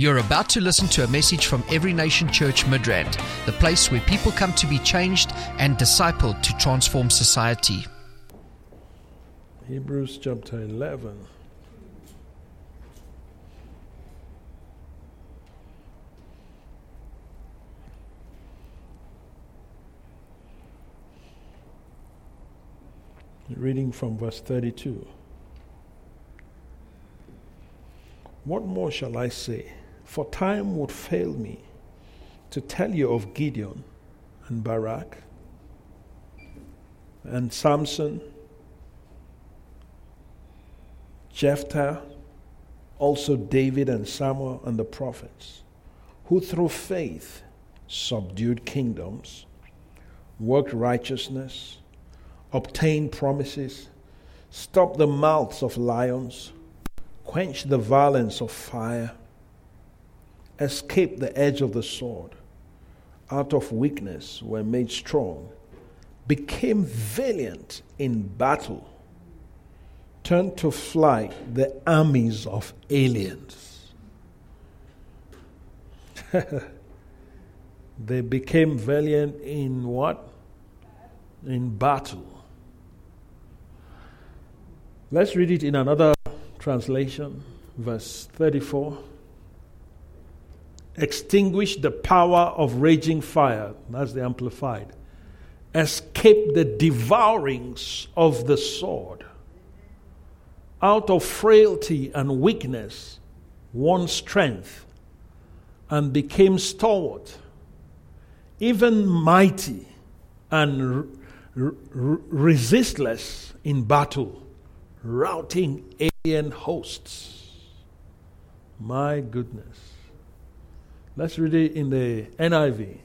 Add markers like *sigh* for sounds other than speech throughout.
You're about to listen to a message from Every Nation Church Midrand, the place where people come to be changed and discipled to transform society. Hebrews chapter 11. Reading from verse 32. What more shall I say? For time would fail me to tell you of Gideon and Barak and Samson, Jephthah, also David and Samuel and the prophets, who through faith subdued kingdoms, worked righteousness, obtained promises, stopped the mouths of lions, quenched the violence of fire, escaped the edge of the sword, out of weakness were made strong, became valiant in battle, turned to flight the armies of aliens. *laughs* they became valiant in what? In battle. Let's read it in another translation, verse 34. Extinguish the power of raging fire, that's the Amplified. Escape the devourings of the sword. Out of frailty and weakness, won strength and became stalwart, even mighty and r- r- resistless in battle routing alien hosts. My goodness. Let's read it in the NIV.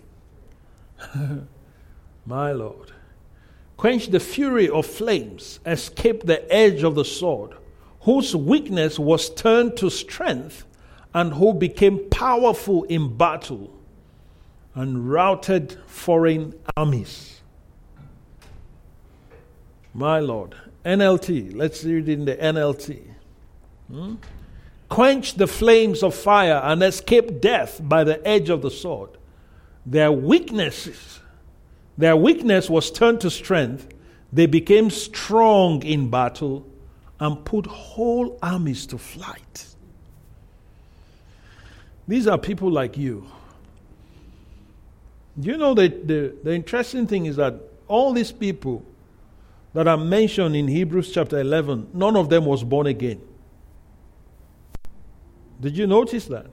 *laughs* My Lord. Quench the fury of flames, escape the edge of the sword, whose weakness was turned to strength, and who became powerful in battle and routed foreign armies. My Lord. NLT. Let's read it in the NLT. Hmm? Quench the flames of fire and escape death by the edge of the sword. Their weaknesses, their weakness was turned to strength. They became strong in battle and put whole armies to flight. These are people like you. You know that the, the interesting thing is that all these people that are mentioned in Hebrews chapter 11, none of them was born again. Did you notice that?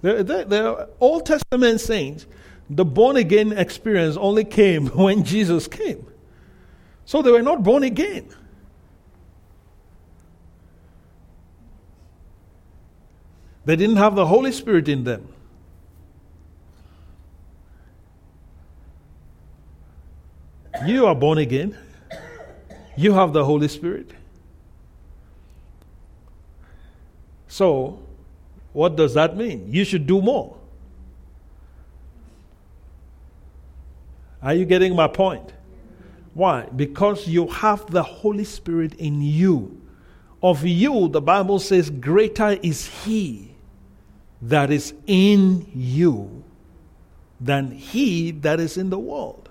The, the Old Testament saints, the born again experience only came *laughs* when Jesus came. So they were not born again. They didn't have the Holy Spirit in them. You are born again. You have the Holy Spirit. So, what does that mean? You should do more. Are you getting my point? Why? Because you have the Holy Spirit in you. Of you, the Bible says, greater is He that is in you than He that is in the world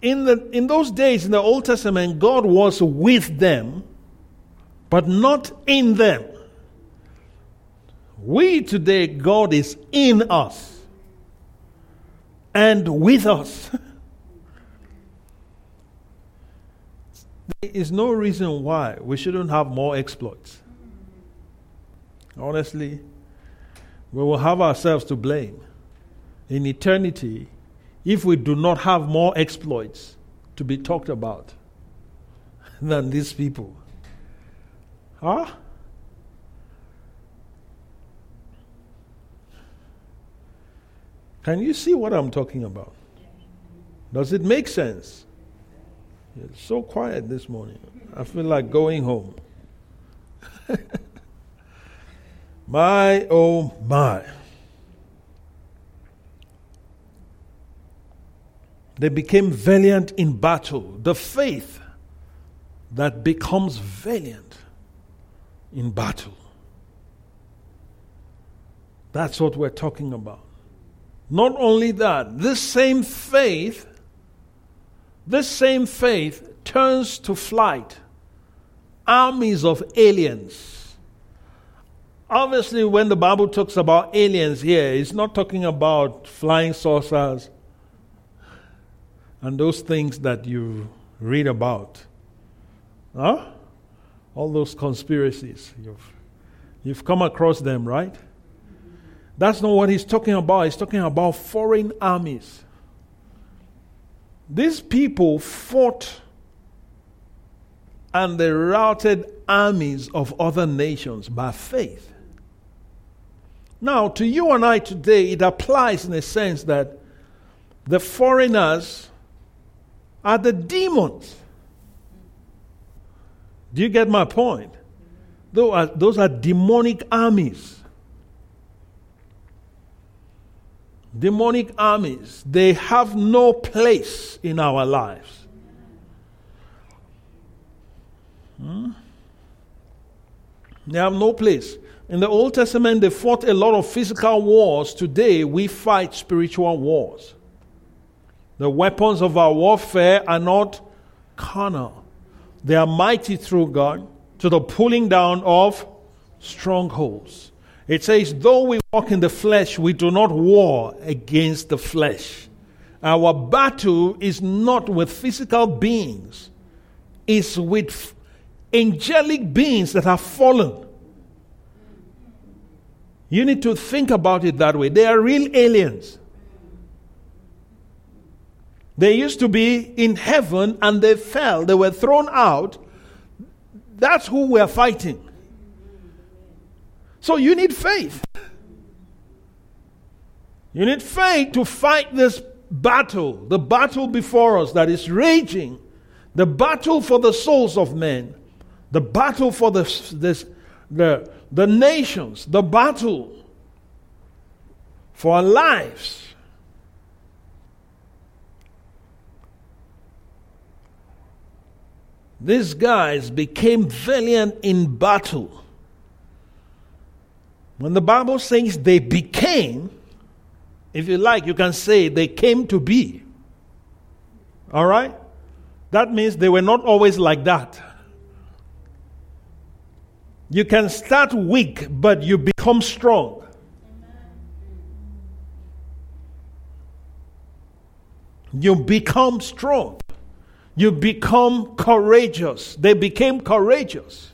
in, the, in those days in the Old Testament, God was with them, but not in them. We today, God is in us and with us. *laughs* there is no reason why we shouldn't have more exploits. Honestly, we will have ourselves to blame. In eternity, if we do not have more exploits to be talked about *laughs* than these people. Huh? Can you see what I'm talking about? Does it make sense? It's so quiet this morning. I feel like going home. *laughs* my, oh my. They became valiant in battle. The faith that becomes valiant in battle. That's what we're talking about. Not only that, this same faith, this same faith turns to flight armies of aliens. Obviously, when the Bible talks about aliens here, it's not talking about flying saucers and those things that you read about. Huh? All those conspiracies. You've, you've come across them, right? That's not what he's talking about. He's talking about foreign armies. These people fought and they routed armies of other nations by faith. Now, to you and I today, it applies in a sense that the foreigners are the demons. Do you get my point? Those are, those are demonic armies. Demonic armies, they have no place in our lives. Hmm? They have no place. In the Old Testament, they fought a lot of physical wars. Today, we fight spiritual wars. The weapons of our warfare are not carnal, they are mighty through God to the pulling down of strongholds. It says, though we walk in the flesh, we do not war against the flesh. Our battle is not with physical beings, it's with angelic beings that have fallen. You need to think about it that way. They are real aliens. They used to be in heaven and they fell, they were thrown out. That's who we're fighting. So you need faith. You need faith to fight this battle, the battle before us that is raging, the battle for the souls of men, the battle for the, this, the, the nations, the battle for our lives. These guys became valiant in battle. When the Bible says they became, if you like, you can say they came to be. All right? That means they were not always like that. You can start weak, but you become strong. You become strong. You become courageous. They became courageous.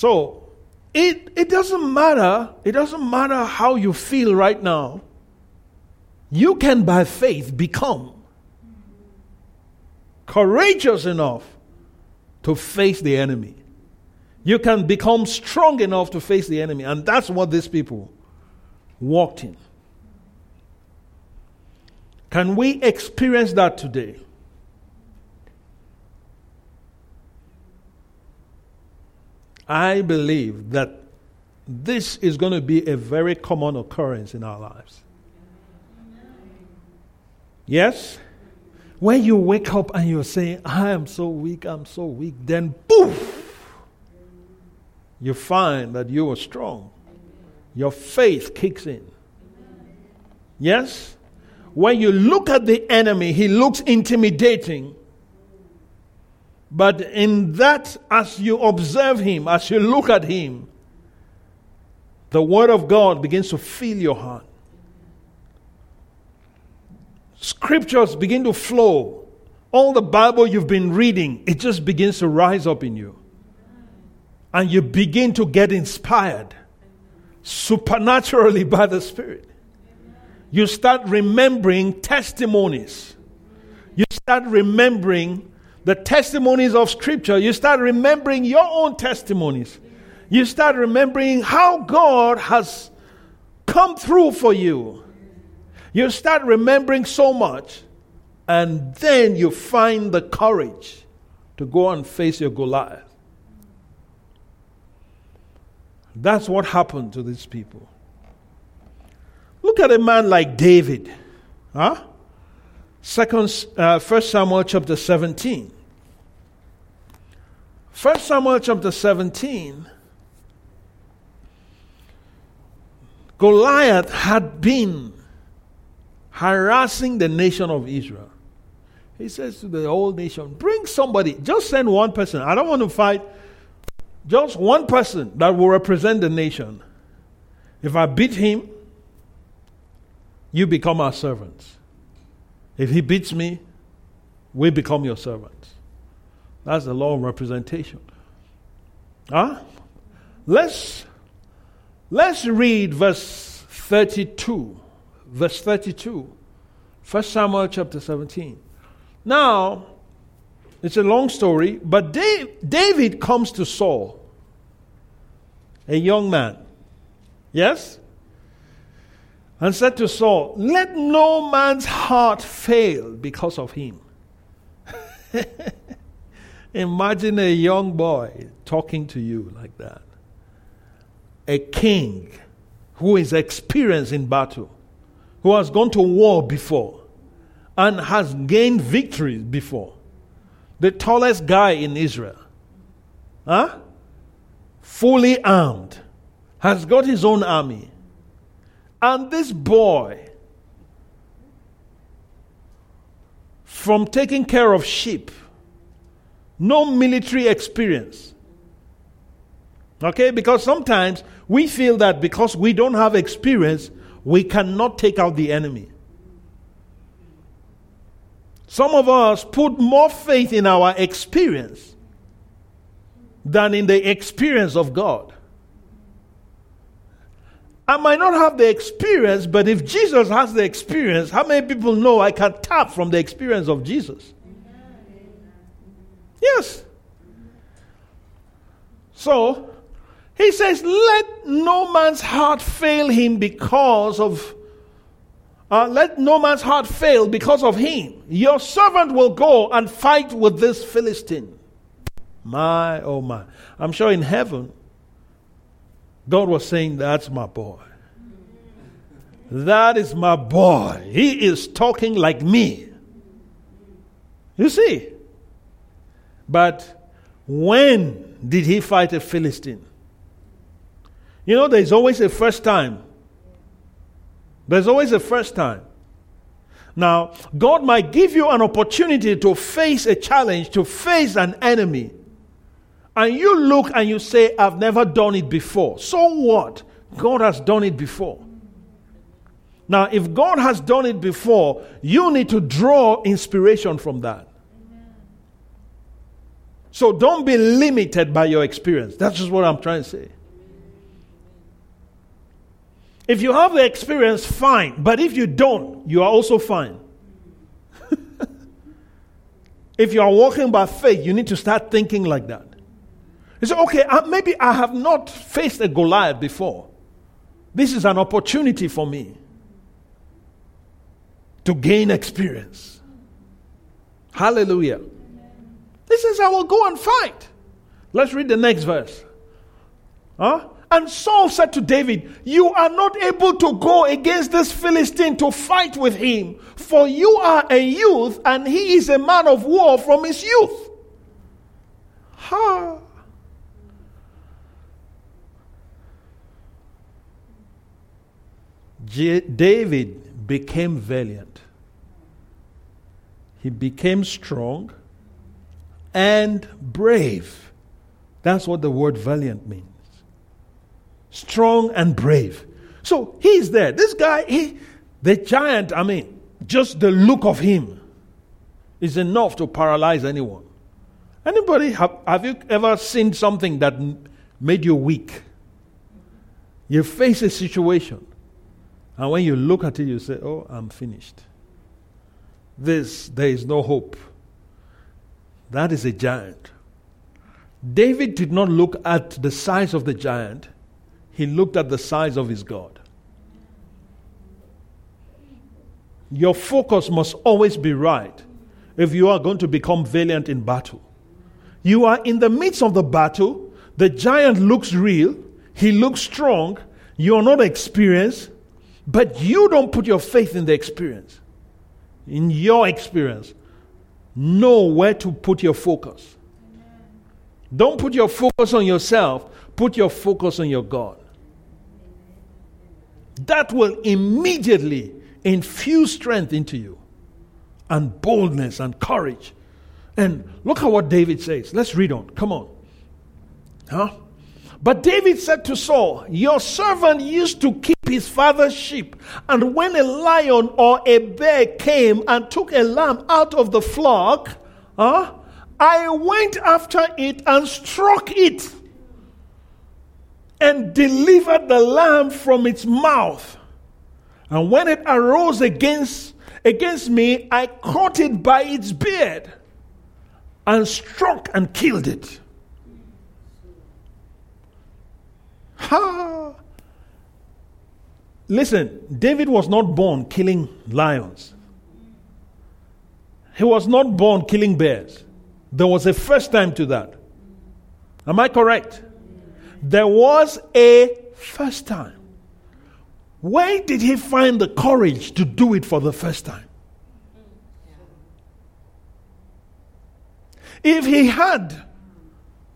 So, it, it doesn't matter. It doesn't matter how you feel right now. You can, by faith, become courageous enough to face the enemy. You can become strong enough to face the enemy. And that's what these people walked in. Can we experience that today? I believe that this is going to be a very common occurrence in our lives. Yes? When you wake up and you're saying, I am so weak, I'm so weak, then poof, you find that you are strong. Your faith kicks in. Yes? when you look at the enemy, he looks intimidating. But in that, as you observe him, as you look at him, the word of God begins to fill your heart. Scriptures begin to flow. All the Bible you've been reading, it just begins to rise up in you. And you begin to get inspired supernaturally *laughs* by the Spirit you start remembering testimonies. You start remembering the testimonies of Scripture. You start remembering your own testimonies. You start remembering how God has come through for you. You start remembering so much, and then you find the courage to go and face your Goliath. That's what happened to these people. Look at a man like David. Huh? Second, uh, First Samuel chapter 17. First Samuel chapter 17. Goliath had been harassing the nation of Israel. He says to the whole nation, Bring somebody, just send one person. I don't want to fight, just one person that will represent the nation. If I beat him, you become our servants. If he beats me, we become your servants. That's the law of representation. Huh? Let's let's read verse 32. Verse 32. 1 Samuel chapter 17. Now, it's a long story, but David comes to Saul, a young man. Yes? And said to Saul, Let no man's heart fail because of him. *laughs* Imagine a young boy talking to you like that. A king who is experienced in battle, who has gone to war before and has gained victories before. The tallest guy in Israel. Huh? Fully armed. Has got his own army. And this boy, from taking care of sheep, no military experience. Okay? Because sometimes we feel that because we don't have experience, we cannot take out the enemy. Some of us put more faith in our experience than in the experience of God. I might not have the experience, but if Jesus has the experience, how many people know I can tap from the experience of Jesus? Yes. So, he says, Let no man's heart fail him because of. Uh, let no man's heart fail because of him. Your servant will go and fight with this Philistine. My, oh my. I'm sure in heaven, God was saying, That's my boy. That is my boy. He is talking like me. You see? But when did he fight a Philistine? You know, there's always a first time. There's always a first time. Now, God might give you an opportunity to face a challenge, to face an enemy. And you look and you say, I've never done it before. So what? God has done it before. Now, if God has done it before, you need to draw inspiration from that. So don't be limited by your experience. That's just what I'm trying to say. If you have the experience, fine. But if you don't, you are also fine. *laughs* if you are walking by faith, you need to start thinking like that. You said, okay, uh, maybe I have not faced a Goliath before. This is an opportunity for me to gain experience. Hallelujah. He says, I will go and fight. Let's read the next verse. Huh? And Saul said to David, You are not able to go against this Philistine to fight with him, for you are a youth and he is a man of war from his youth. Ha! J- David became valiant. He became strong and brave. That's what the word valiant means. Strong and brave. So he's there. This guy, he, the giant, I mean, just the look of him is enough to paralyze anyone. Anybody, have, have you ever seen something that made you weak? You face a situation, and when you look at it, you say, Oh, I'm finished. This, there is no hope. That is a giant. David did not look at the size of the giant, he looked at the size of his God. Your focus must always be right if you are going to become valiant in battle. You are in the midst of the battle, the giant looks real, he looks strong, you are not experienced, but you don't put your faith in the experience, in your experience know where to put your focus. Don't put your focus on yourself, put your focus on your God. that will immediately infuse strength into you and boldness and courage. And look at what David says. Let's read on. Come on. Huh? But David said to Saul, Your servant used to keep his father's sheep, and when a lion or a bear came and took a lamb out of the flock, huh, I went after it and struck it and delivered the lamb from its mouth. And when it arose against, against me, I caught it by its beard and struck and killed it. Ha! Listen, David was not born killing lions. He was not born killing bears. There was a first time to that. Am I correct? There was a first time. Where did he find the courage to do it for the first time? If he had,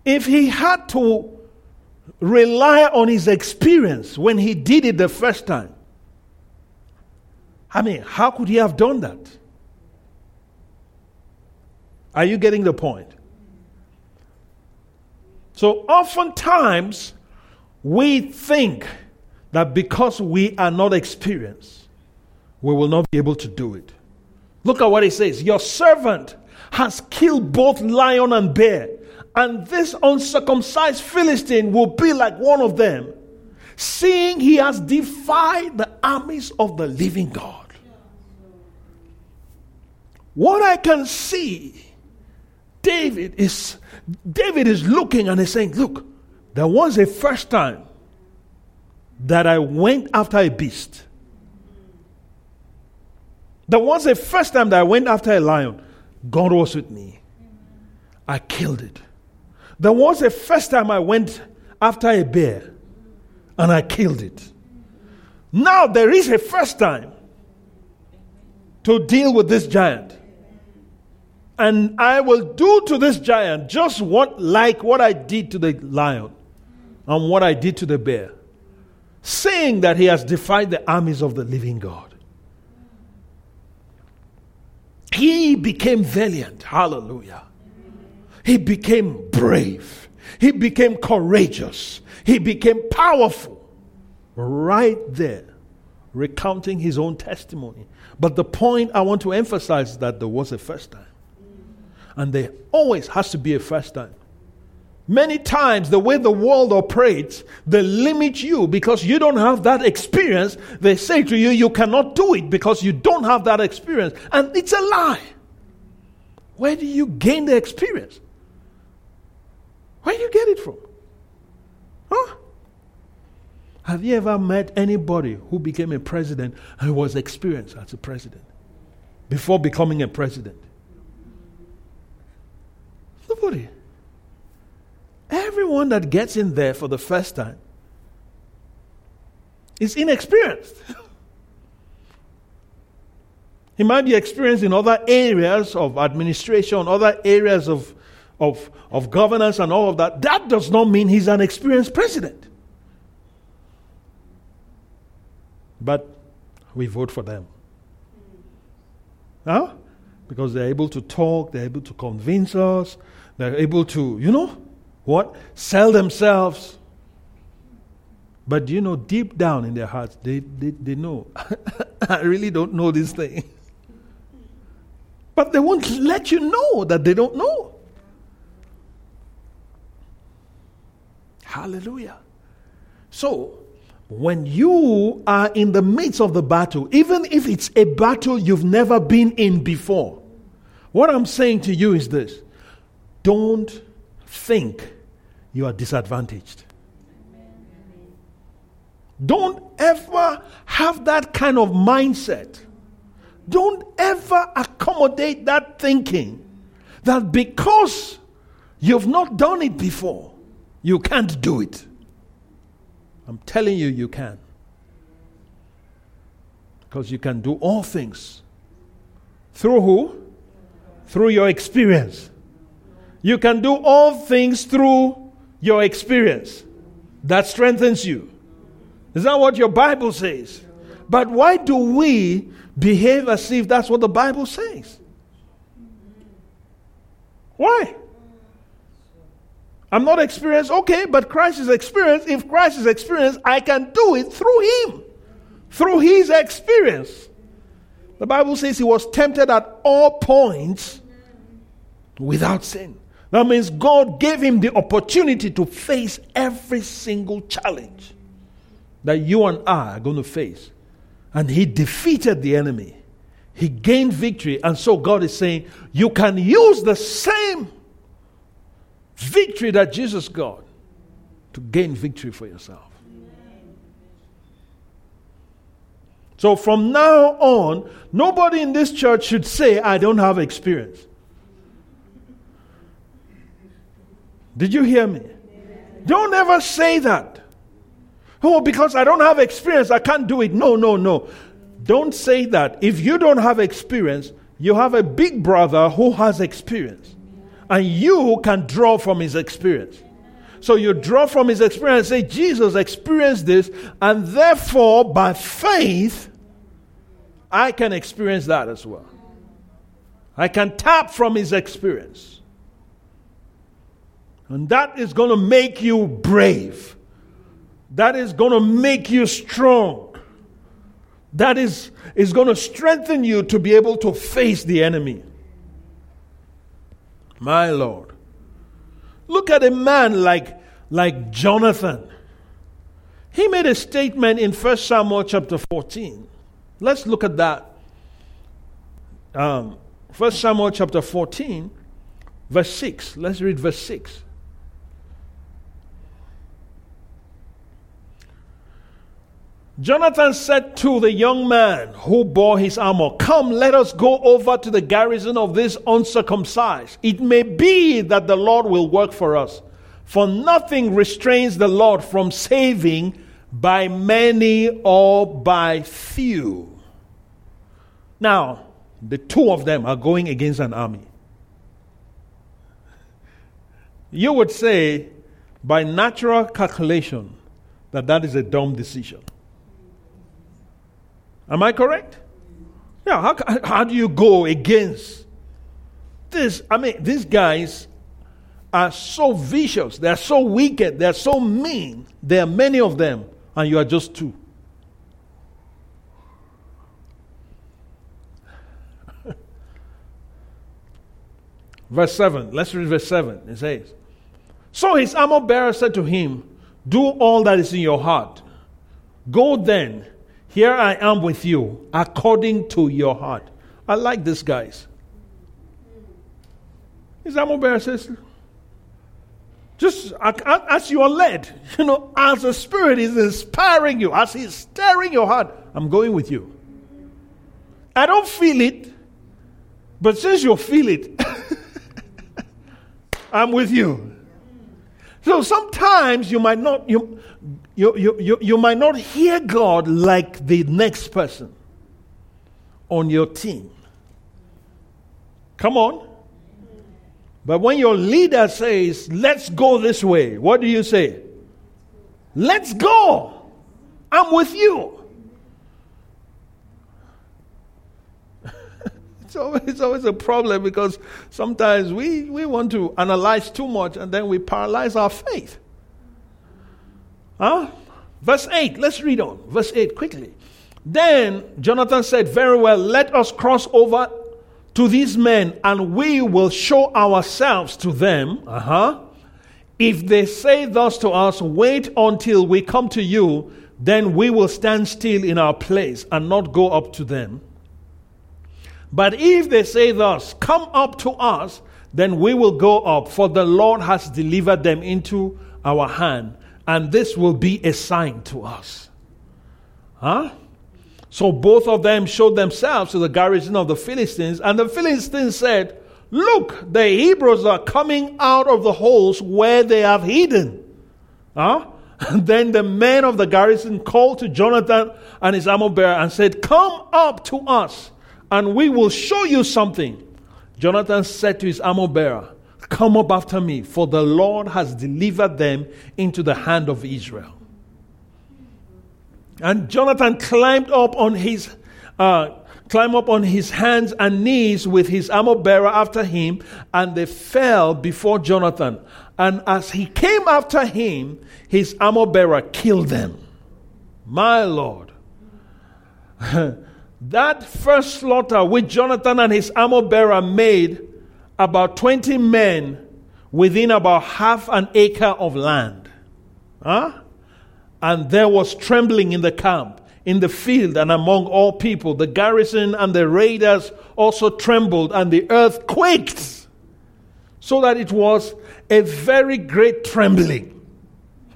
if he had to rely on his experience when he did it the first time. I mean, how could he have done that? Are you getting the point? So, oftentimes, we think that because we are not experienced, we will not be able to do it. Look at what he says Your servant has killed both lion and bear and this uncircumcised Philistine will be like one of them, seeing he has defied the armies of the living God. What I can see, David is David is looking and he's saying, Look, there was a first time that I went after a beast. There was a first time that I went after a lion. God was with me. I killed it. There was a first time I went after a bear and I killed it. Now there is a first time to deal with this giant. And I will do to this giant just what like what I did to the lion and what I did to the bear, saying that he has defied the armies of the living God. He became valiant. Hallelujah. He became brave. He became courageous. He became powerful. Right there, recounting his own testimony. But the point I want to emphasize is that there was a first time. And there always has to be a first time. Many times, the way the world operates, they limit you because you don't have that experience. They say to you, you cannot do it because you don't have that experience. And it's a lie. Where do you gain the experience? Where do you get it from? Huh? Have you ever met anybody who became a president and was experienced as a president before becoming a president? Nobody. Everyone that gets in there for the first time is inexperienced. *laughs* he might be experienced in other areas of administration, other areas of of, of governance and all of that, that does not mean he's an experienced president. But we vote for them. Huh? Because they're able to talk, they're able to convince us, they're able to, you know, what? Sell themselves. But you know, deep down in their hearts, they, they, they know, *laughs* I really don't know this thing. But they won't let you know that they don't know. Hallelujah. So, when you are in the midst of the battle, even if it's a battle you've never been in before, what I'm saying to you is this don't think you are disadvantaged. Don't ever have that kind of mindset. Don't ever accommodate that thinking that because you've not done it before, you can't do it. I'm telling you, you can. Because you can do all things. Through who? Through your experience. You can do all things through your experience. That strengthens you. Is that what your Bible says? But why do we behave as if that's what the Bible says? Why? I'm not experienced. Okay, but Christ is experienced. If Christ is experienced, I can do it through him, through his experience. The Bible says he was tempted at all points without sin. That means God gave him the opportunity to face every single challenge that you and I are going to face. And he defeated the enemy. He gained victory. And so God is saying, you can use the same victory that Jesus got to gain victory for yourself. So from now on, nobody in this church should say, I don't have experience. Did you hear me? Don't ever say that. Oh, because I don't have experience, I can't do it. No, no, no. Don't say that. If you don't have experience, you have a big brother who has experience. And you can draw from his experience. So you draw from his experience, say, Jesus experienced this, and therefore, by faith, I can experience that as well. I can tap from his experience. And that is going to make you brave. That is going to make you strong. That is, is going to strengthen you to be able to face the enemy. My Lord. Look at a man like, like Jonathan. He made a statement in 1 Samuel chapter 14. Let's look at that. Um, 1 Samuel chapter 14, verse 6. Let's read verse 6. Jonathan said to the young man who bore his armor, Come, let us go over to the garrison of this uncircumcised. It may be that the Lord will work for us. For nothing restrains the Lord from saving by many or by few. Now, the two of them are going against an army. You would say, by natural calculation, that that is a dumb decision. Am I correct? Yeah, how, how do you go against this? I mean, these guys are so vicious, they're so wicked, they're so mean. There are many of them, and you are just two. *laughs* verse 7, let's read verse 7. It says, So his armor bearer said to him, Do all that is in your heart. Go then here I am with you according to your heart. I like this, guys. His armor bearer says, just as you are led, *laughs* you know, as the Spirit is inspiring you, as He's stirring your heart, I'm going with you. I don't feel it, but since you feel it, *laughs* I'm with you. So sometimes you might not, you, you, you, you, you might not hear God like the next person on your team. Come on. But when your leader says, let's go this way, what do you say? Let's go. I'm with you. *laughs* it's, always, it's always a problem because sometimes we, we want to analyze too much and then we paralyze our faith. Huh? Verse 8, let's read on. Verse 8, quickly. Then Jonathan said, Very well, let us cross over to these men and we will show ourselves to them. Uh huh. If they say thus to us, Wait until we come to you, then we will stand still in our place and not go up to them. But if they say thus, Come up to us, then we will go up, for the Lord has delivered them into our hand and this will be a sign to us. Huh? So both of them showed themselves to the garrison of the Philistines, and the Philistines said, Look, the Hebrews are coming out of the holes where they have hidden. Huh? *laughs* And then the men of the garrison called to Jonathan and his armor bearer and said, Come up to us, and we will show you something. Jonathan said to his armor bearer, Come up after me, for the Lord has delivered them into the hand of Israel. And Jonathan climbed up on his uh, climbed up on his hands and knees with his armor bearer after him, and they fell before Jonathan. And as he came after him, his armor bearer killed them. My Lord. *laughs* that first slaughter which Jonathan and his armor bearer made about 20 men within about half an acre of land. Huh? And there was trembling in the camp, in the field, and among all people. The garrison and the raiders also trembled, and the earth quaked, so that it was a very great trembling.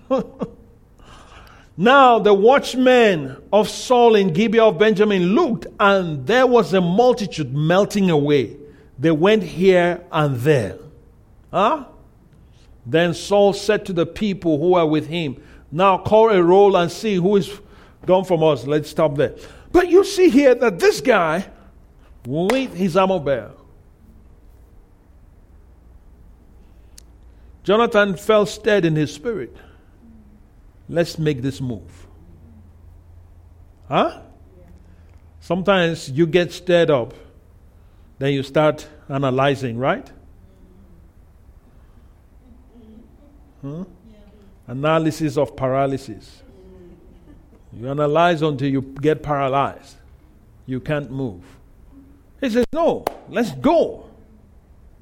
*laughs* now the watchmen of Saul in Gibeah of Benjamin looked, and there was a multitude melting away. They went here and there. Huh? Then Saul said to the people who were with him, Now call a roll and see who is gone from us. Let's stop there. But you see here that this guy, with his armor bearer, Jonathan felt stirred in his spirit. Let's make this move. Huh? Sometimes you get stirred up, then you start analyzing, right? Huh? Analysis of paralysis. You analyze until you get paralyzed. You can't move. He says, No, let's go.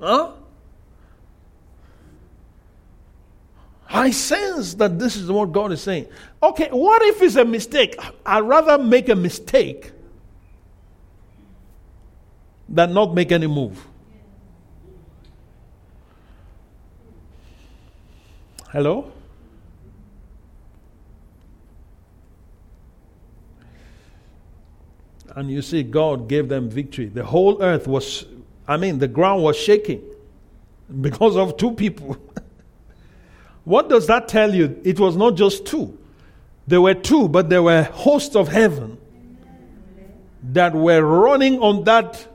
Huh? I sense that this is what God is saying. Okay, what if it's a mistake? I'd rather make a mistake than not make any move. Hello? And you see, God gave them victory. The whole earth was, I mean, the ground was shaking *laughs* because of two people. *laughs* What does that tell you? It was not just two. There were two, but there were hosts of heaven that were running on that,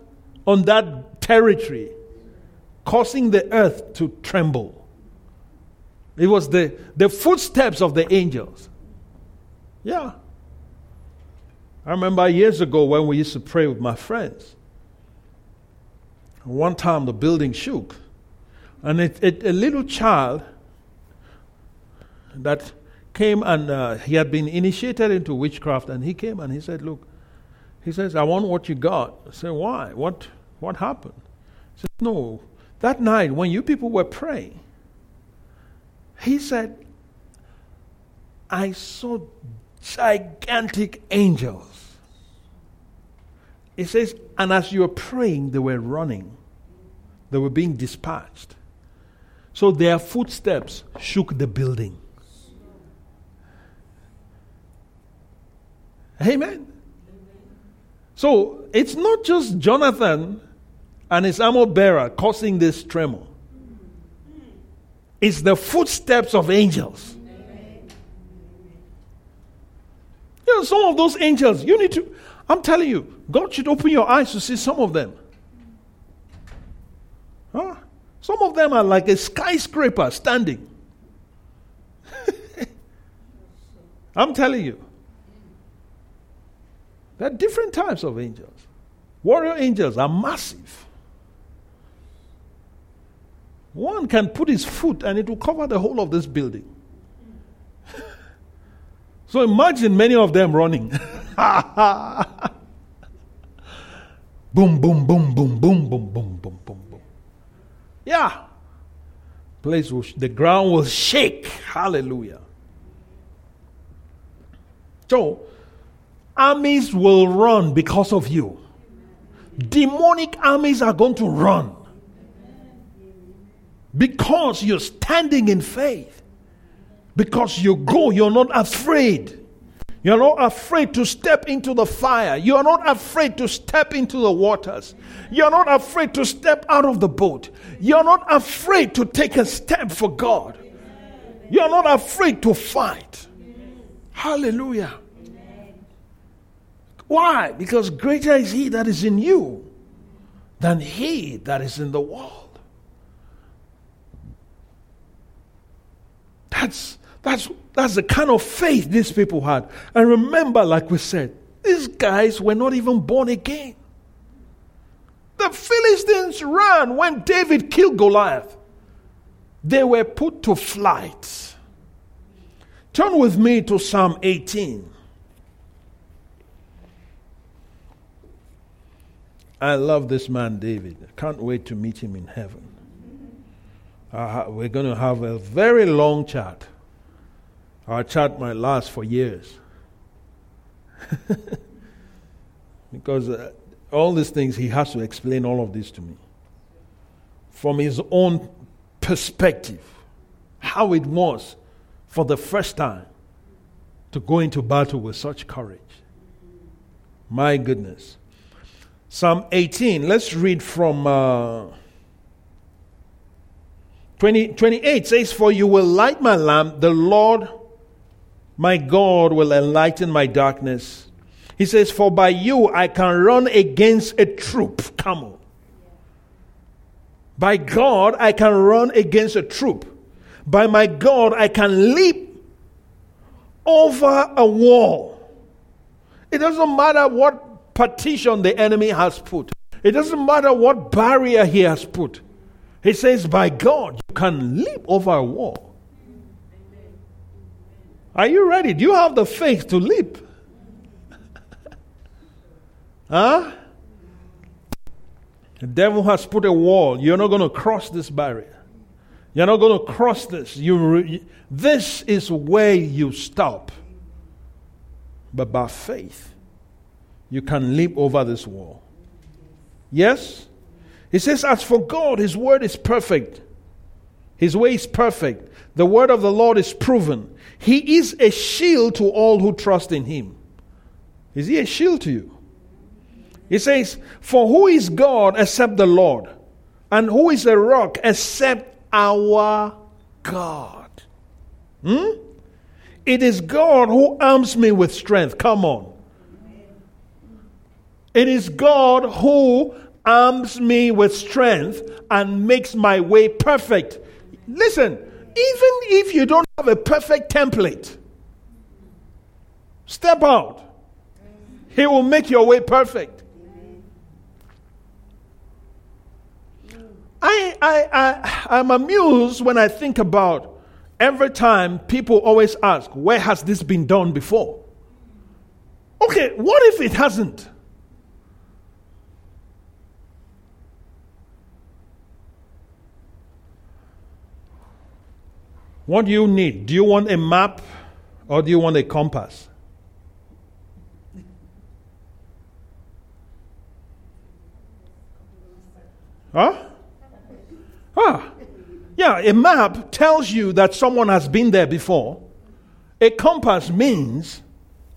on that territory, causing the earth to tremble. It was the, the footsteps of the angels. Yeah. I remember years ago when we used to pray with my friends. One time the building shook, and it, it, a little child that came and uh, he had been initiated into witchcraft, and he came and he said, Look, he says, I want what you got. I said, Why? What, what happened? He said, No, that night when you people were praying, he said, I saw gigantic angels. He says, and as you were praying, they were running, they were being dispatched. So their footsteps shook the building. Amen. So it's not just Jonathan and his armor bearer causing this tremor, it's the footsteps of angels. You know, some of those angels, you need to, I'm telling you, God should open your eyes to see some of them. Huh? Some of them are like a skyscraper standing. *laughs* I'm telling you. There are different types of angels. Warrior angels are massive. One can put his foot and it will cover the whole of this building. *laughs* so imagine many of them running. *laughs* boom, boom, boom, boom, boom, boom, boom, boom, boom, boom. Yeah. Place will, the ground will shake. Hallelujah. So, armies will run because of you. Demonic armies are going to run because you're standing in faith. Because you go, you're not afraid. You're not afraid to step into the fire. You're not afraid to step into the waters. You're not afraid to step out of the boat. You're not afraid to take a step for God. You're not afraid to fight. Hallelujah. Why? Because greater is he that is in you than he that is in the world. That's, that's That's the kind of faith these people had. And remember, like we said, these guys were not even born again. The Philistines ran when David killed Goliath. They were put to flight. Turn with me to Psalm 18. I love this man, David. Can't wait to meet him in heaven. Uh, we're going to have a very long chat. Our chat might last for years. *laughs* because uh, all these things, he has to explain all of this to me. From his own perspective, how it was for the first time to go into battle with such courage. My goodness. Psalm 18, let's read from uh, 20, 28 says, For you will light my lamp, the Lord my God will enlighten my darkness. He says, For by you I can run against a troop. Come on. By God I can run against a troop. By my God I can leap over a wall. It doesn't matter what partition the enemy has put, it doesn't matter what barrier he has put. He says, By God, you can leap over a wall. Are you ready? Do you have the faith to leap? *laughs* huh? The devil has put a wall. You're not going to cross this barrier. You're not going to cross this. You, this is where you stop. But by faith, you can leap over this wall. Yes? He says, As for God, His word is perfect. His way is perfect. The word of the Lord is proven. He is a shield to all who trust in Him. Is He a shield to you? He says, For who is God except the Lord? And who is a rock except our God? Hmm? It is God who arms me with strength. Come on. It is God who arms me with strength and makes my way perfect. Listen, even if you don't have a perfect template, step out. He will make your way perfect. I, I, I, I'm amused when I think about every time people always ask, Where has this been done before? Okay, what if it hasn't? What do you need? Do you want a map or do you want a compass? Huh? Ah. Yeah, a map tells you that someone has been there before. A compass means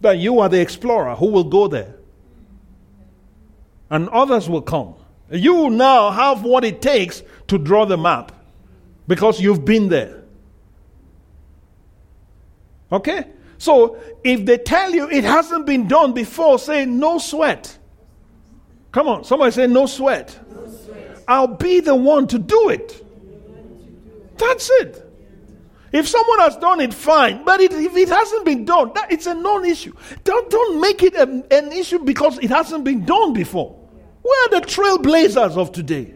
that you are the explorer who will go there. And others will come. You now have what it takes to draw the map because you've been there. Okay? So if they tell you it hasn't been done before, say no sweat. Come on, somebody say no sweat. No sweat. I'll be the one to do it. That's it. If someone has done it, fine. But it, if it hasn't been done, that, it's a non issue. Don't, don't make it a, an issue because it hasn't been done before. We're the trailblazers of today.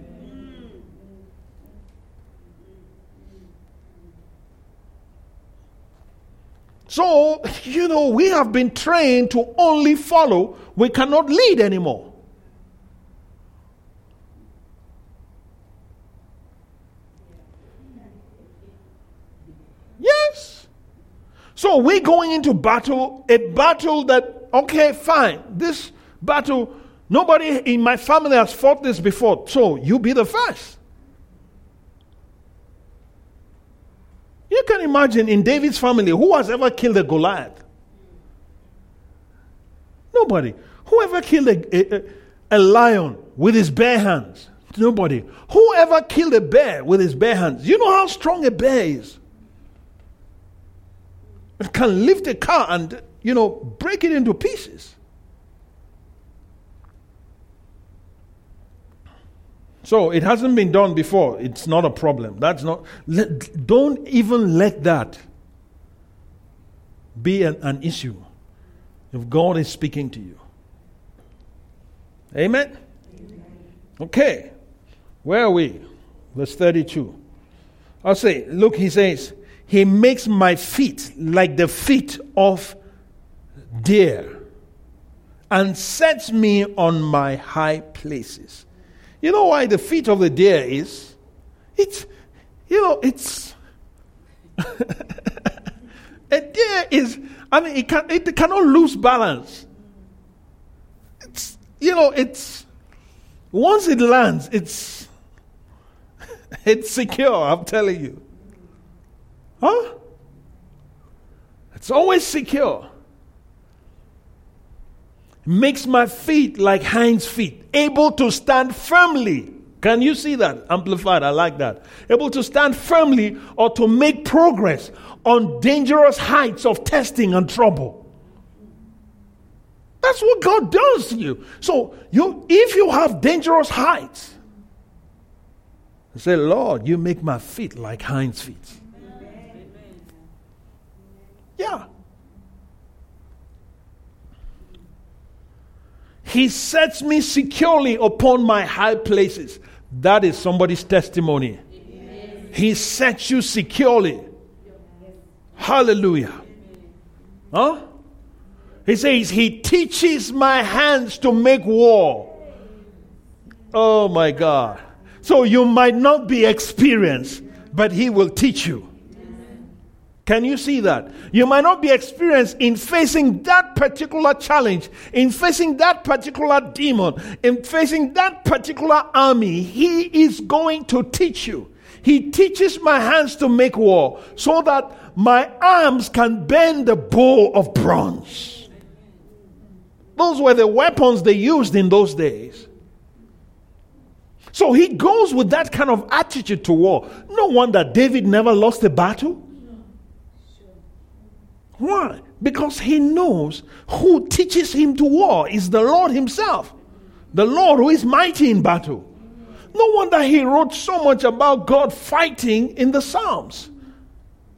So, you know, we have been trained to only follow, we cannot lead anymore. Yes. So we're going into battle, a battle that, okay, fine, this battle, nobody in my family has fought this before, so you be the first. You can imagine in David's family, who has ever killed a Goliath? Nobody. Who ever killed a, a, a lion with his bare hands? Nobody. Who ever killed a bear with his bare hands? You know how strong a bear is. It can lift a car and, you know, break it into pieces. So it hasn't been done before. It's not a problem. That's not. Let, don't even let that be an, an issue if God is speaking to you. Amen? Okay. Where are we? Verse 32. I'll say, look, he says, He makes my feet like the feet of deer and sets me on my high places. You know why the feet of the deer is? It's, you know, it's. *laughs* a deer is, I mean, it, can, it cannot lose balance. It's, you know, it's, once it lands, it's, *laughs* it's secure, I'm telling you. Huh? It's always secure makes my feet like hinds feet, able to stand firmly. Can you see that? Amplified, I like that. Able to stand firmly or to make progress on dangerous heights of testing and trouble. That's what God does to you. So you if you have dangerous heights, say, Lord, you make my feet like hinds feet. Yeah. He sets me securely upon my high places. That is somebody's testimony. He sets you securely. Hallelujah. Huh? He says, He teaches my hands to make war. Oh my God. So you might not be experienced, but He will teach you. Can you see that? You might not be experienced in facing that particular challenge, in facing that particular demon, in facing that particular army. He is going to teach you. He teaches my hands to make war so that my arms can bend the bow of bronze. Those were the weapons they used in those days. So he goes with that kind of attitude to war. No wonder David never lost a battle. Why? Because he knows who teaches him to war is the Lord himself, the Lord who is mighty in battle. No wonder he wrote so much about God fighting in the Psalms.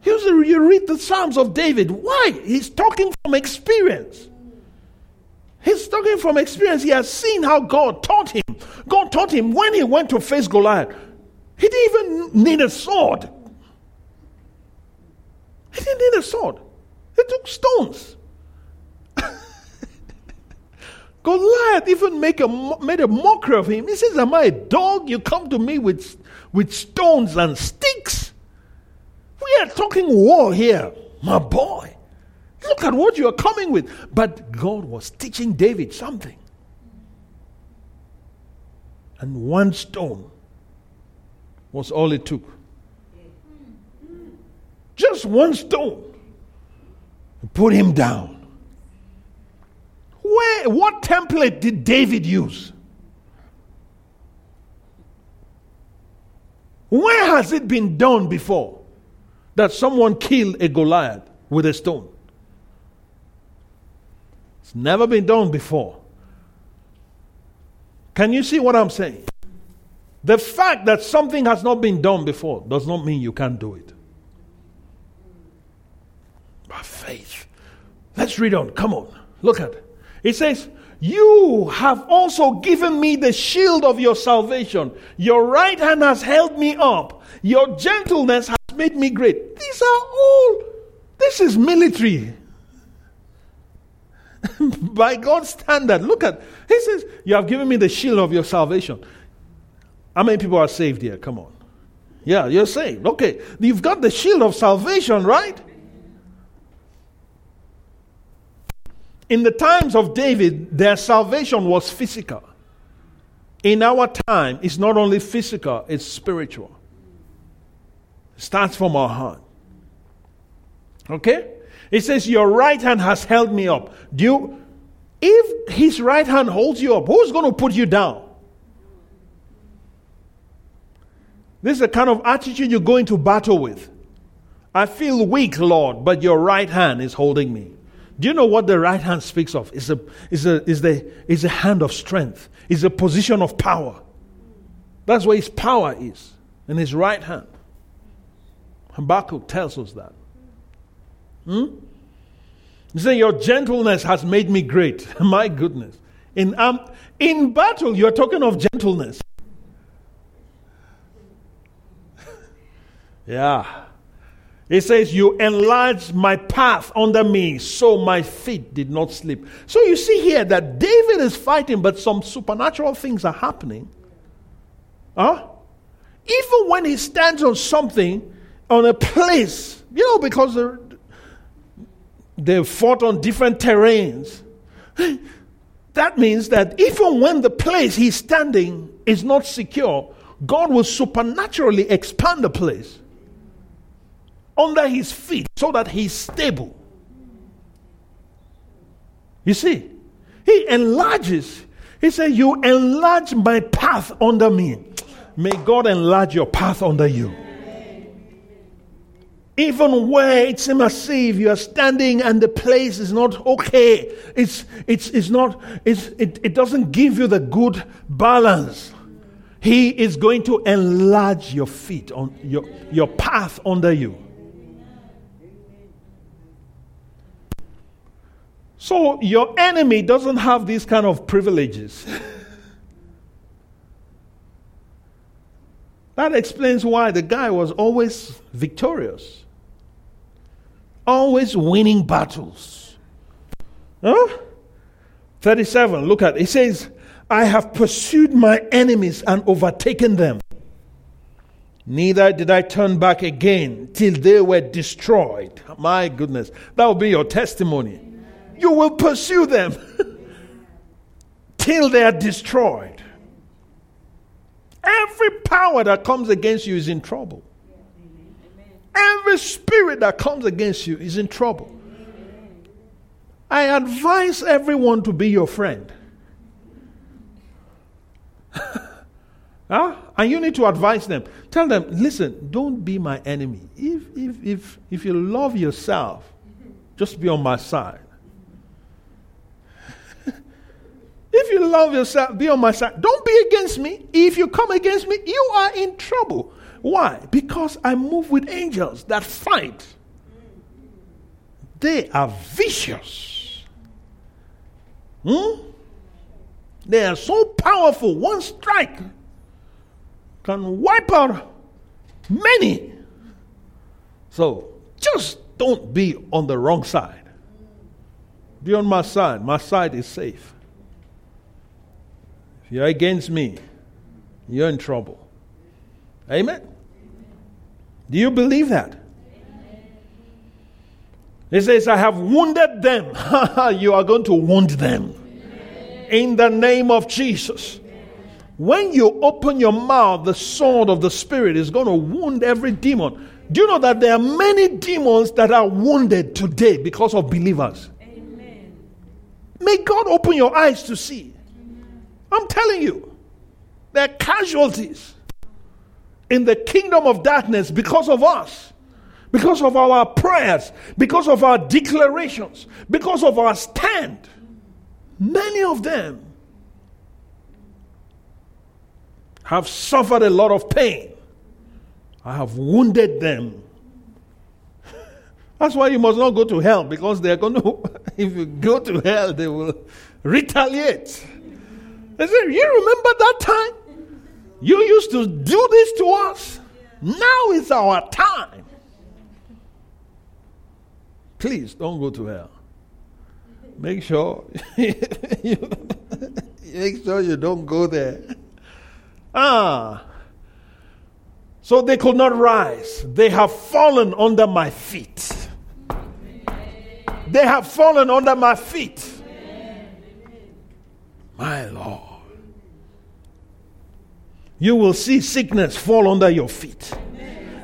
A, you read the Psalms of David. Why? He's talking from experience. He's talking from experience. He has seen how God taught him. God taught him when he went to face Goliath. He didn't even need a sword. He didn't need a sword. They took stones. Goliath even make a, made a mockery of him. He says, Am I a dog? You come to me with, with stones and sticks? We are talking war here, my boy. Look at what you are coming with. But God was teaching David something. And one stone was all it took. Just one stone put him down. Where, what template did David use? Where has it been done before that someone killed a Goliath with a stone? It's never been done before. Can you see what I'm saying? The fact that something has not been done before does not mean you can't do it by faith. Let's read on. Come on. Look at it. It says, You have also given me the shield of your salvation. Your right hand has held me up. Your gentleness has made me great. These are all, this is military. *laughs* By God's standard. Look at, He says, You have given me the shield of your salvation. How many people are saved here? Come on. Yeah, you're saved. Okay. You've got the shield of salvation, right? In the times of David, their salvation was physical. In our time, it's not only physical, it's spiritual. It starts from our heart. Okay? It says, Your right hand has held me up. Do you, if his right hand holds you up, who's going to put you down? This is the kind of attitude you go into battle with. I feel weak, Lord, but your right hand is holding me. Do you know what the right hand speaks of? It's a, it's a, it's the, it's a hand of strength, it's a position of power. That's where his power is, in his right hand. Habakkuk tells us that. Hmm? You say, Your gentleness has made me great. *laughs* My goodness. In, um, in battle, you're talking of gentleness. *laughs* yeah. It says, You enlarged my path under me, so my feet did not slip. So you see here that David is fighting, but some supernatural things are happening. Huh? Even when he stands on something, on a place, you know, because they fought on different terrains. That means that even when the place he's standing is not secure, God will supernaturally expand the place under his feet so that he's stable. You see, he enlarges. He said, You enlarge my path under me. May God enlarge your path under you. Even where it seems as if you are standing and the place is not okay, it's, it's, it's not, it's, it, it doesn't give you the good balance. He is going to enlarge your feet on your, your path under you. So your enemy doesn't have these kind of privileges. *laughs* that explains why the guy was always victorious, always winning battles. Huh? 37, look at it. It says, I have pursued my enemies and overtaken them. Neither did I turn back again till they were destroyed. My goodness, that will be your testimony you will pursue them *laughs* till they are destroyed. Every power that comes against you is in trouble. Every spirit that comes against you is in trouble. I advise everyone to be your friend. *laughs* huh? And you need to advise them. Tell them, listen, don't be my enemy. If, if, if, if you love yourself, just be on my side. If you love yourself, be on my side. Don't be against me. If you come against me, you are in trouble. Why? Because I move with angels that fight. They are vicious. Hmm? They are so powerful. One strike can wipe out many. So just don't be on the wrong side. Be on my side. My side is safe you're against me, you're in trouble. Amen? Do you believe that? He says, I have wounded them. *laughs* you are going to wound them. In the name of Jesus. When you open your mouth, the sword of the Spirit is going to wound every demon. Do you know that there are many demons that are wounded today because of believers? Amen. May God open your eyes to see. I'm telling you, there are casualties in the kingdom of darkness because of us, because of our prayers, because of our declarations, because of our stand. Many of them have suffered a lot of pain. I have wounded them. *laughs* That's why you must not go to hell because they're going *laughs* to, if you go to hell, they will *laughs* retaliate. They said, You remember that time? You used to do this to us. Now is our time. Please don't go to hell. Make sure you, *laughs* make sure you don't go there. Ah. So they could not rise. They have fallen under my feet. They have fallen under my feet. My Lord you will see sickness fall under your feet.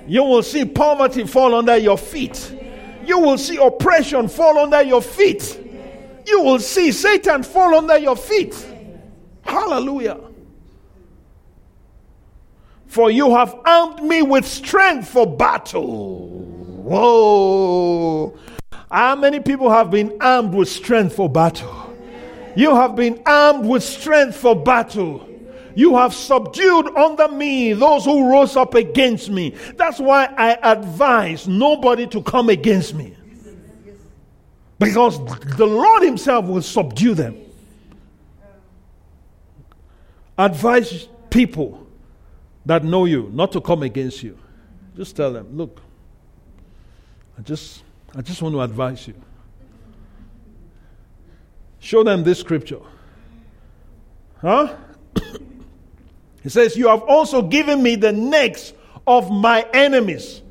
You will see poverty fall under your feet. You will see oppression fall under your feet. You will see Satan fall under your feet. Hallelujah. For you have armed me with strength for battle. Whoa. How many people have been armed with strength for battle? You have been armed with strength for battle. You have subdued under me those who rose up against me. That's why I advise nobody to come against me. Because the Lord Himself will subdue them. Advise people that know you not to come against you. Just tell them, look, I just I just want to advise you. Show them this scripture. Huh? *coughs* he says, You have also given me the necks of my enemies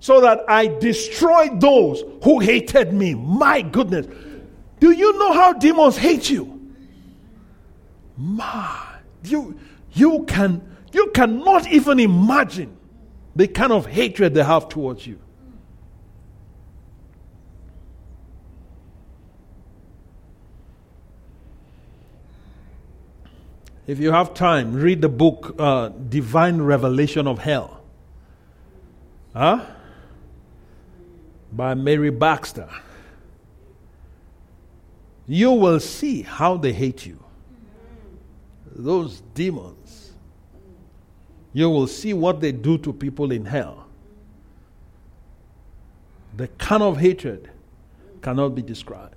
so that I destroy those who hated me. My goodness. Do you know how demons hate you? My, you, you, can, you cannot even imagine the kind of hatred they have towards you. If you have time, read the book uh, Divine Revelation of Hell. Huh? By Mary Baxter. You will see how they hate you. Those demons. You will see what they do to people in hell. The kind of hatred cannot be described.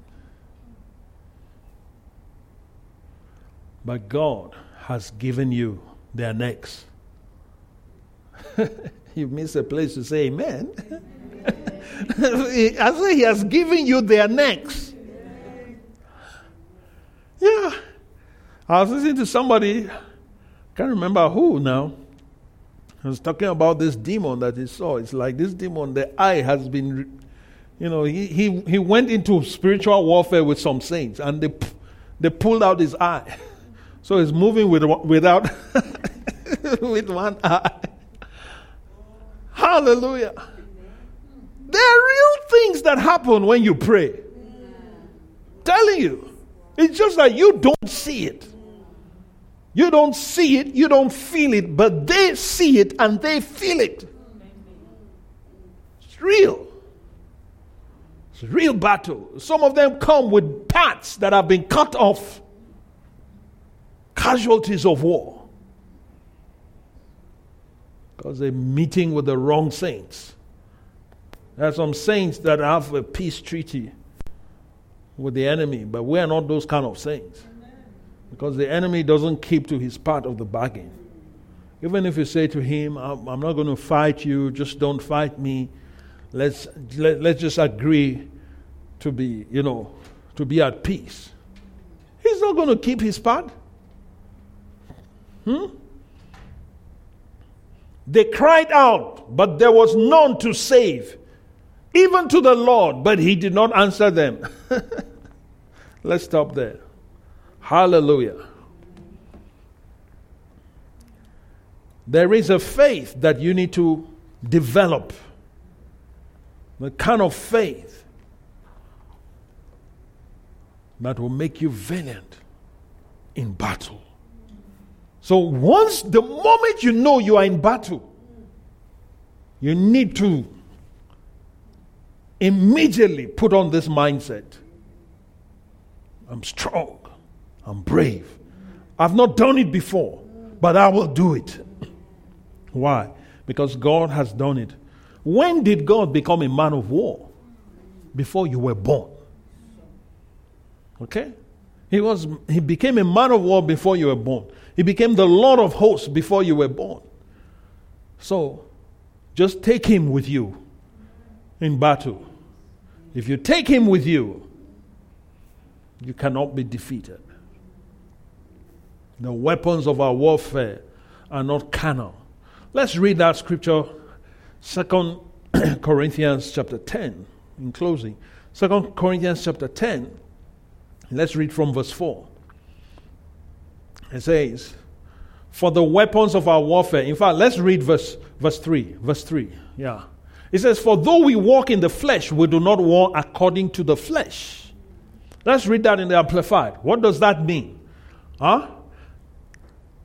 But God has given you their necks. *laughs* you miss a place to say amen. *laughs* I say he has given you their necks. Yeah. I was listening to somebody, can't remember who now. I was talking about this demon that he saw. It's like this demon, the eye has been, you know, he, he, he went into spiritual warfare with some saints and they, they pulled out his eye. *laughs* So he's moving with, without, *laughs* with one eye. Hallelujah. There are real things that happen when you pray. Telling you. It's just that you don't see it. You don't see it, you don't feel it, but they see it and they feel it. It's real. It's a real battle. Some of them come with parts that have been cut off casualties of war because they're meeting with the wrong saints. There are some saints that have a peace treaty with the enemy, but we are not those kind of saints. Because the enemy doesn't keep to his part of the bargain. Even if you say to him, I'm, not going to fight you, just don't fight me. Let's, let, let's just agree to be, you know, to be at peace. He's not going to keep his part. Hmm? They cried out, but there was none to save, even to the Lord, but he did not answer them. *laughs* Let's stop there. Hallelujah. There is a faith that you need to develop. The kind of faith that will make you valiant in battle. So once the moment you know you are in battle, you need to immediately put on this mindset. I'm strong. I'm brave. I've not done it before, but I will do it. *clears throat* Why? Because God has done it. When did God become a man of war? Before you were born. Okay? He was he became a man of war before you were born. He became the Lord of hosts before you were born. So, just take him with you in battle. If you take him with you, you cannot be defeated. The weapons of our warfare are not carnal. Let's read that scripture, Second *coughs* Corinthians chapter 10, in closing. Second Corinthians chapter 10. Let's read from verse 4. It says, For the weapons of our warfare. In fact, let's read verse, verse 3. Verse 3. Yeah. It says, For though we walk in the flesh, we do not war according to the flesh. Let's read that in the Amplified. What does that mean? Huh?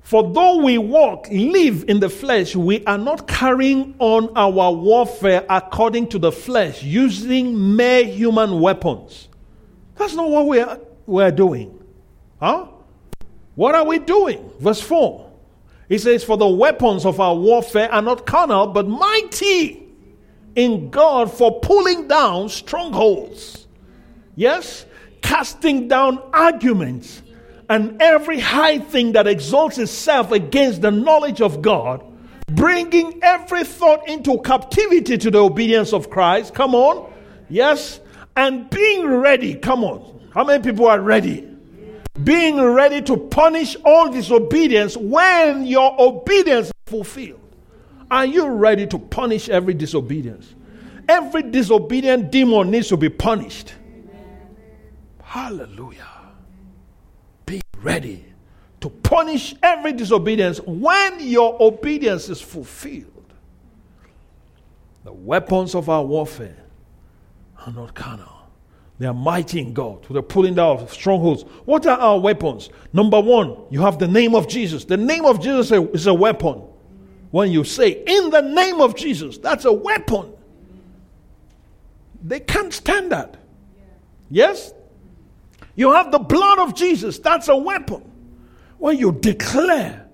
For though we walk, live in the flesh, we are not carrying on our warfare according to the flesh, using mere human weapons. That's not what we are, we are doing. Huh? What are we doing? Verse 4. He says, For the weapons of our warfare are not carnal, but mighty in God for pulling down strongholds. Yes? Casting down arguments and every high thing that exalts itself against the knowledge of God, bringing every thought into captivity to the obedience of Christ. Come on. Yes? And being ready. Come on. How many people are ready? Being ready to punish all disobedience when your obedience is fulfilled. Are you ready to punish every disobedience? Every disobedient demon needs to be punished. Hallelujah. Be ready to punish every disobedience when your obedience is fulfilled. The weapons of our warfare are not carnal. They are mighty in God. They're pulling down strongholds. What are our weapons? Number one, you have the name of Jesus. The name of Jesus is a weapon. When you say, in the name of Jesus, that's a weapon. They can't stand that. Yes? You have the blood of Jesus, that's a weapon. When you declare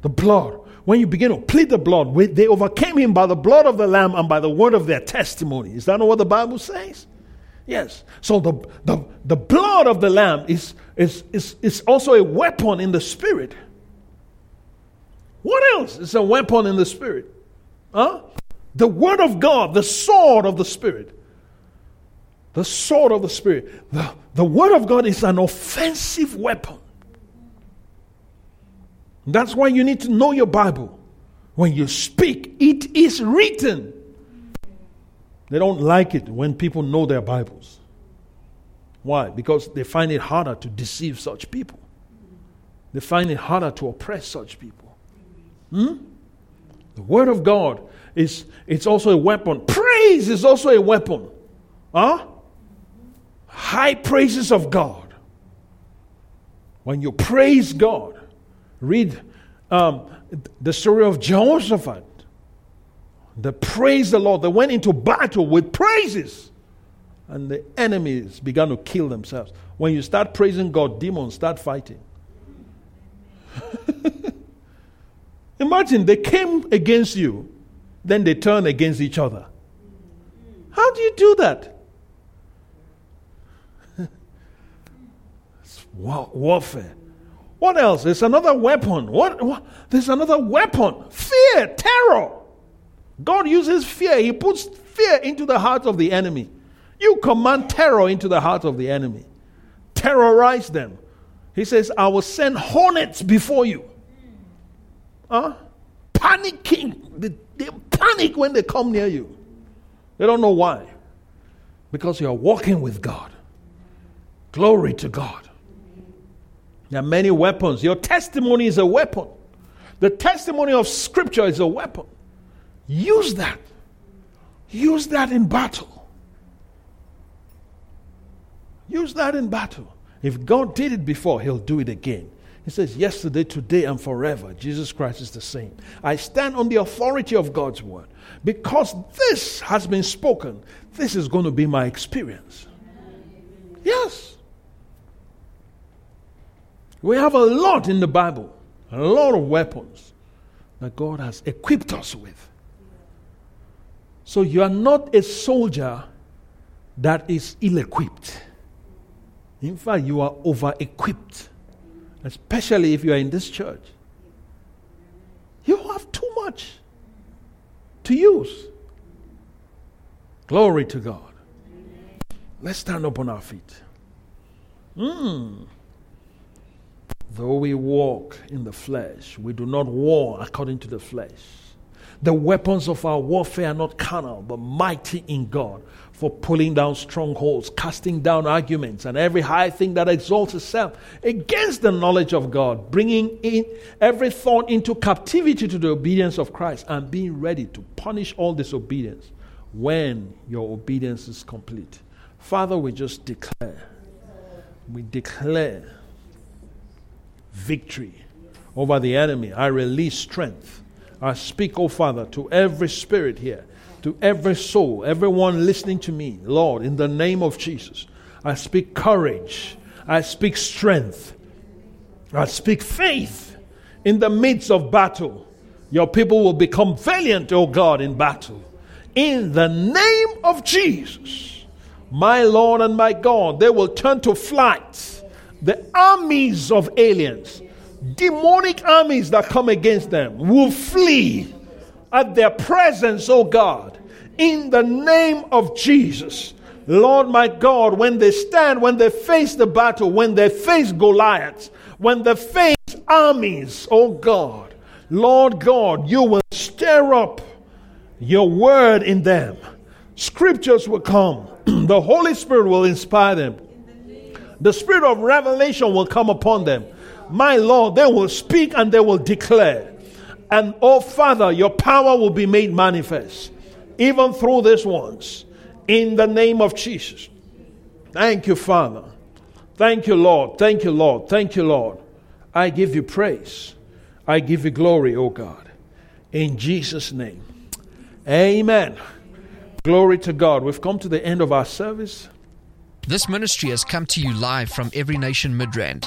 the blood, when you begin to plead the blood, they overcame him by the blood of the Lamb and by the word of their testimony. Is that not what the Bible says? Yes. So the, the, the blood of the Lamb is, is, is, is also a weapon in the spirit. What else is a weapon in the spirit? Huh? The word of God, the sword of the spirit. The sword of the spirit. The, the word of God is an offensive weapon. That's why you need to know your Bible. When you speak, it is written. They don't like it when people know their Bibles. Why? Because they find it harder to deceive such people. They find it harder to oppress such people. Hmm? The Word of God is it's also a weapon. Praise is also a weapon. Huh? High praises of God. When you praise God, read um, the story of Jehoshaphat. They praised the Lord. They went into battle with praises. And the enemies began to kill themselves. When you start praising God, demons start fighting. *laughs* Imagine they came against you, then they turn against each other. How do you do that? *laughs* It's warfare. What else? There's another weapon. What, what? There's another weapon. Fear, terror. God uses fear. He puts fear into the heart of the enemy. You command terror into the heart of the enemy. Terrorize them. He says, I will send hornets before you. Huh? Panicking. They, they panic when they come near you. They don't know why. Because you are walking with God. Glory to God. There are many weapons. Your testimony is a weapon. The testimony of Scripture is a weapon. Use that. Use that in battle. Use that in battle. If God did it before, He'll do it again. He says, Yesterday, today, and forever, Jesus Christ is the same. I stand on the authority of God's word. Because this has been spoken, this is going to be my experience. Yes. We have a lot in the Bible, a lot of weapons that God has equipped us with. So you are not a soldier that is ill equipped. In fact, you are over equipped, especially if you are in this church. You have too much to use. Glory to God. Let's stand up on our feet. Hmm. Though we walk in the flesh, we do not war according to the flesh. The weapons of our warfare are not carnal, but mighty in God for pulling down strongholds, casting down arguments, and every high thing that exalts itself against the knowledge of God, bringing in every thought into captivity to the obedience of Christ, and being ready to punish all disobedience when your obedience is complete. Father, we just declare, we declare victory over the enemy. I release strength. I speak, oh Father, to every spirit here, to every soul, everyone listening to me, Lord, in the name of Jesus. I speak courage. I speak strength. I speak faith in the midst of battle. Your people will become valiant, oh God, in battle. In the name of Jesus. My Lord and my God, they will turn to flight. The armies of aliens, demonic armies that come against them, will flee at their presence, oh God, in the name of Jesus. Lord my God, when they stand, when they face the battle, when they face Goliath, when they face armies, oh God, Lord God, you will stir up your word in them. Scriptures will come. *clears throat* the Holy Spirit will inspire them. The spirit of revelation will come upon them. My Lord, they will speak and they will declare. And oh Father, your power will be made manifest, even through these ones, in the name of Jesus. Thank you, Father. Thank you, Lord. Thank you, Lord. Thank you, Lord. I give you praise. I give you glory, O oh God. In Jesus' name. Amen. Glory to God. We've come to the end of our service. This ministry has come to you live from Every Nation Midrand.